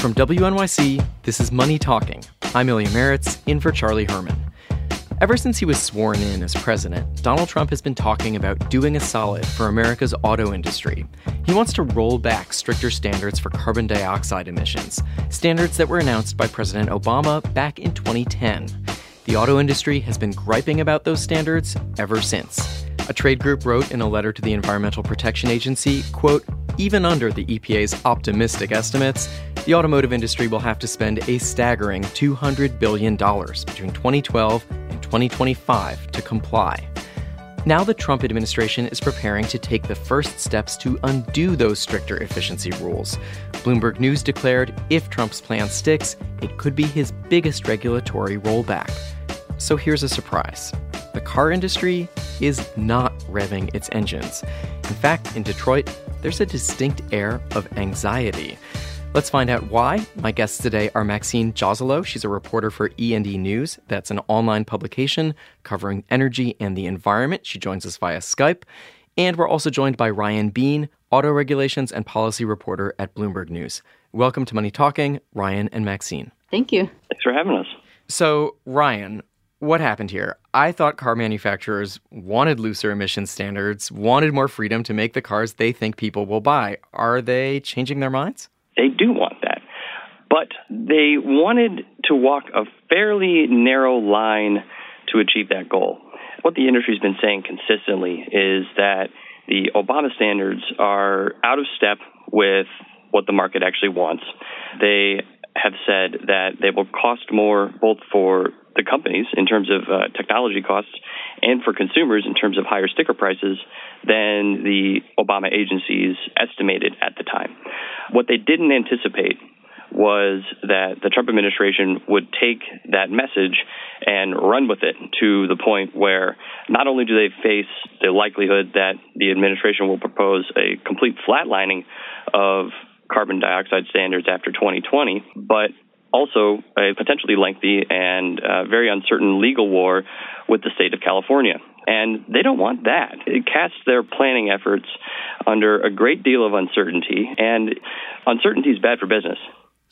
From WNYC, this is Money Talking. I'm Ilya Marritz, in for Charlie Herman. Ever since he was sworn in as president, Donald Trump has been talking about doing a solid for America's auto industry. He wants to roll back stricter standards for carbon dioxide emissions, standards that were announced by President Obama back in 2010. The auto industry has been griping about those standards ever since. A trade group wrote in a letter to the Environmental Protection Agency, quote, even under the EPA's optimistic estimates, the automotive industry will have to spend a staggering $200 billion between 2012 and 2025 to comply. Now, the Trump administration is preparing to take the first steps to undo those stricter efficiency rules. Bloomberg News declared if Trump's plan sticks, it could be his biggest regulatory rollback. So here's a surprise the car industry is not revving its engines. In fact, in Detroit, there's a distinct air of anxiety. Let's find out why. My guests today are Maxine Joselow. She's a reporter for E&E News. That's an online publication covering energy and the environment. She joins us via Skype. And we're also joined by Ryan Beene, auto regulations and policy reporter at Bloomberg News. Welcome to Money Talking, Ryan and Maxine. Thank you. Thanks for having us. So, Ryan, what happened here? I thought car manufacturers wanted looser emission standards, wanted more freedom to make the cars they think people will buy. Are they changing their minds? They do want that. But they wanted to walk a fairly narrow line to achieve that goal. What the industry's been saying consistently is that the Obama standards are out of step with what the market actually wants. They have said that they will cost more both for the companies in terms of uh, technology costs and for consumers in terms of higher sticker prices than the Obama agencies estimated at the time. What they didn't anticipate was that the Trump administration would take that message and run with it to the point where not only do they face the likelihood that the administration will propose a complete flatlining of carbon dioxide standards after 2020, but also a potentially lengthy and uh, very uncertain legal war with the state of California. And they don't want that. It casts their planning efforts under a great deal of uncertainty, and uncertainty is bad for business.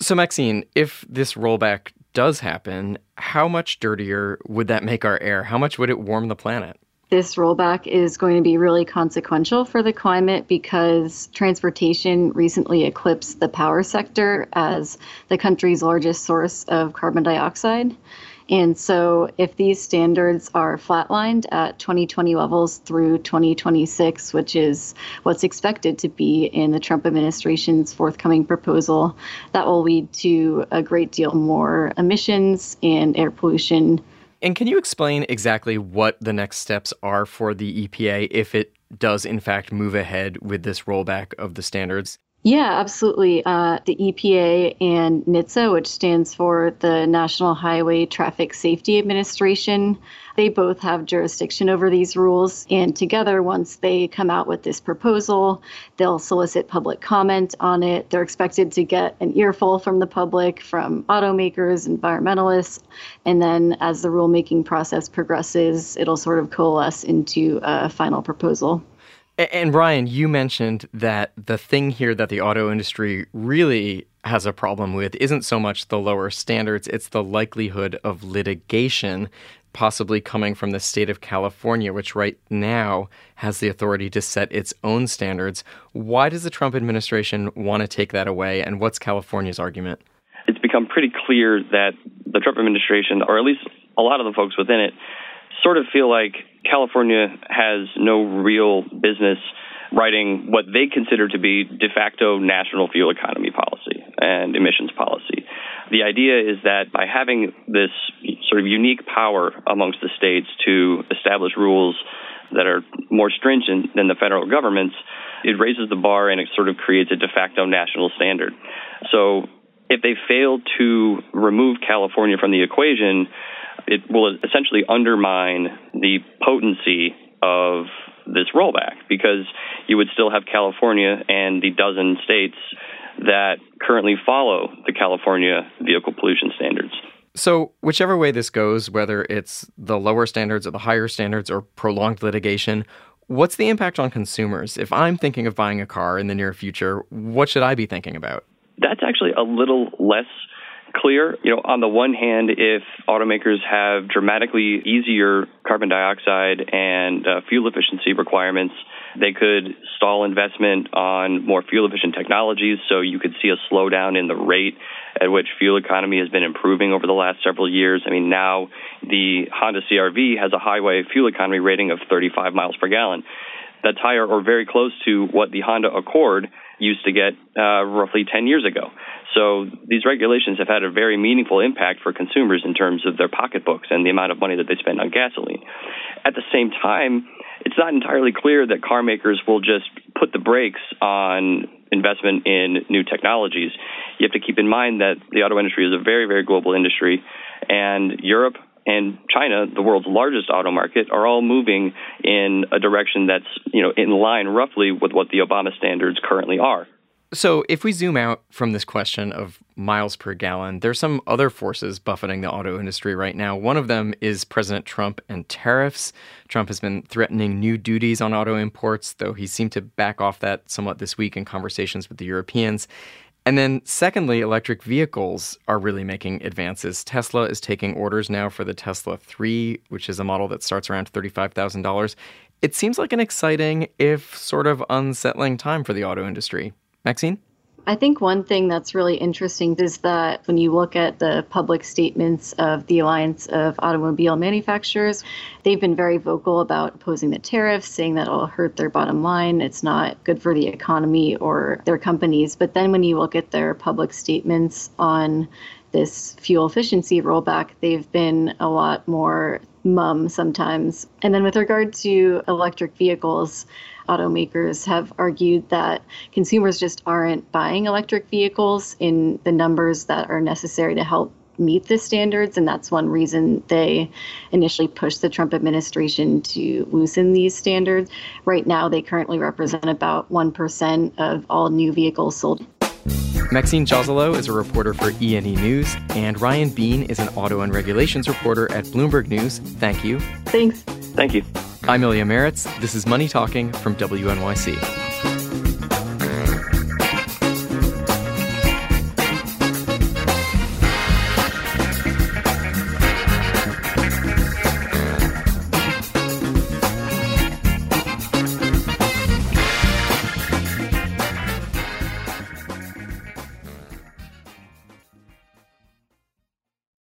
So, Maxine, if this rollback does happen, how much dirtier would that make our air? How much would it warm the planet? this rollback is going to be really consequential for the climate because transportation recently eclipsed the power sector as the country's largest source of carbon dioxide. And so, if these standards are flatlined at 2020 levels through 2026, which is what's expected to be in the Trump administration's forthcoming proposal, that will lead to a great deal more emissions and air pollution and can you explain exactly what the next steps are for the EPA if it does, in fact, move ahead with this rollback of the standards? Yeah, absolutely. Uh, the EPA and NHTSA, which stands for the National Highway Traffic Safety Administration, they both have jurisdiction over these rules. And together, once they come out with this proposal, they'll solicit public comment on it. They're expected to get an earful from the public, from automakers, environmentalists. And then as the rulemaking process progresses, it'll sort of coalesce into a final proposal. And Brian, you mentioned that the thing here that the auto industry really has a problem with isn't so much the lower standards, it's the likelihood of litigation possibly coming from the state of California, which right now has the authority to set its own standards. Why does the Trump administration want to take that away, and what's California's argument? It's become pretty clear that the Trump administration, or at least a lot of the folks within it, sort of feel like California has no real business writing what they consider to be de facto national fuel economy policy and emissions policy. The idea is that by having this sort of unique power amongst the states to establish rules that are more stringent than the federal government's, it raises the bar and it sort of creates a de facto national standard. So if they fail to remove California from the equation, it will essentially undermine the potency of this rollback because you would still have California and the dozen states that currently follow the California vehicle pollution standards. So, whichever way this goes, whether it's the lower standards or the higher standards or prolonged litigation, what's the impact on consumers? If I'm thinking of buying a car in the near future, what should I be thinking about? That's actually a little less clear. You know, on the one hand, if automakers have dramatically easier carbon dioxide and uh, fuel efficiency requirements, they could stall investment on more fuel efficient technologies. So you could see a slowdown in the rate at which fuel economy has been improving over the last several years. I mean, now the Honda CRV has a highway fuel economy rating of 35 miles per gallon. That's higher or very close to what the Honda Accord used to get uh, roughly 10 years ago. So these regulations have had a very meaningful impact for consumers in terms of their pocketbooks and the amount of money that they spend on gasoline. At the same time, it's not entirely clear that car makers will just put the brakes on investment in new technologies. You have to keep in mind that the auto industry is a very, very global industry, and Europe and China, the world's largest auto market, are all moving in a direction that's you know in line roughly with what the Obama standards currently are. So, if we zoom out from this question of miles per gallon, there's some other forces buffeting the auto industry right now. One of them is President Trump and tariffs. Trump has been threatening new duties on auto imports, though he seemed to back off that somewhat this week in conversations with the Europeans. And then, secondly, electric vehicles are really making advances. Tesla is taking orders now for the Tesla 3, which is a model that starts around $35,000. It seems like an exciting, if sort of unsettling time for the auto industry. Maxine? I think one thing that's really interesting is that when you look at the public statements of the Alliance of Automobile Manufacturers, they've been very vocal about opposing the tariffs, saying that it'll hurt their bottom line. It's not good for the economy or their companies. But then when you look at their public statements on this fuel efficiency rollback, they've been a lot more mum sometimes. And then with regard to electric vehicles, automakers have argued that consumers just aren't buying electric vehicles in the numbers that are necessary to help meet the standards. And that's one reason they initially pushed the Trump administration to loosen these standards. Right now, they currently represent about 1% of all new vehicles sold. Maxine Joselow is a reporter for E&E News, and Ryan Beene is an auto and regulations reporter at Bloomberg News. Thank you. Thanks. Thank you. I'm Ilya Marritz. This is Money Talking from WNYC.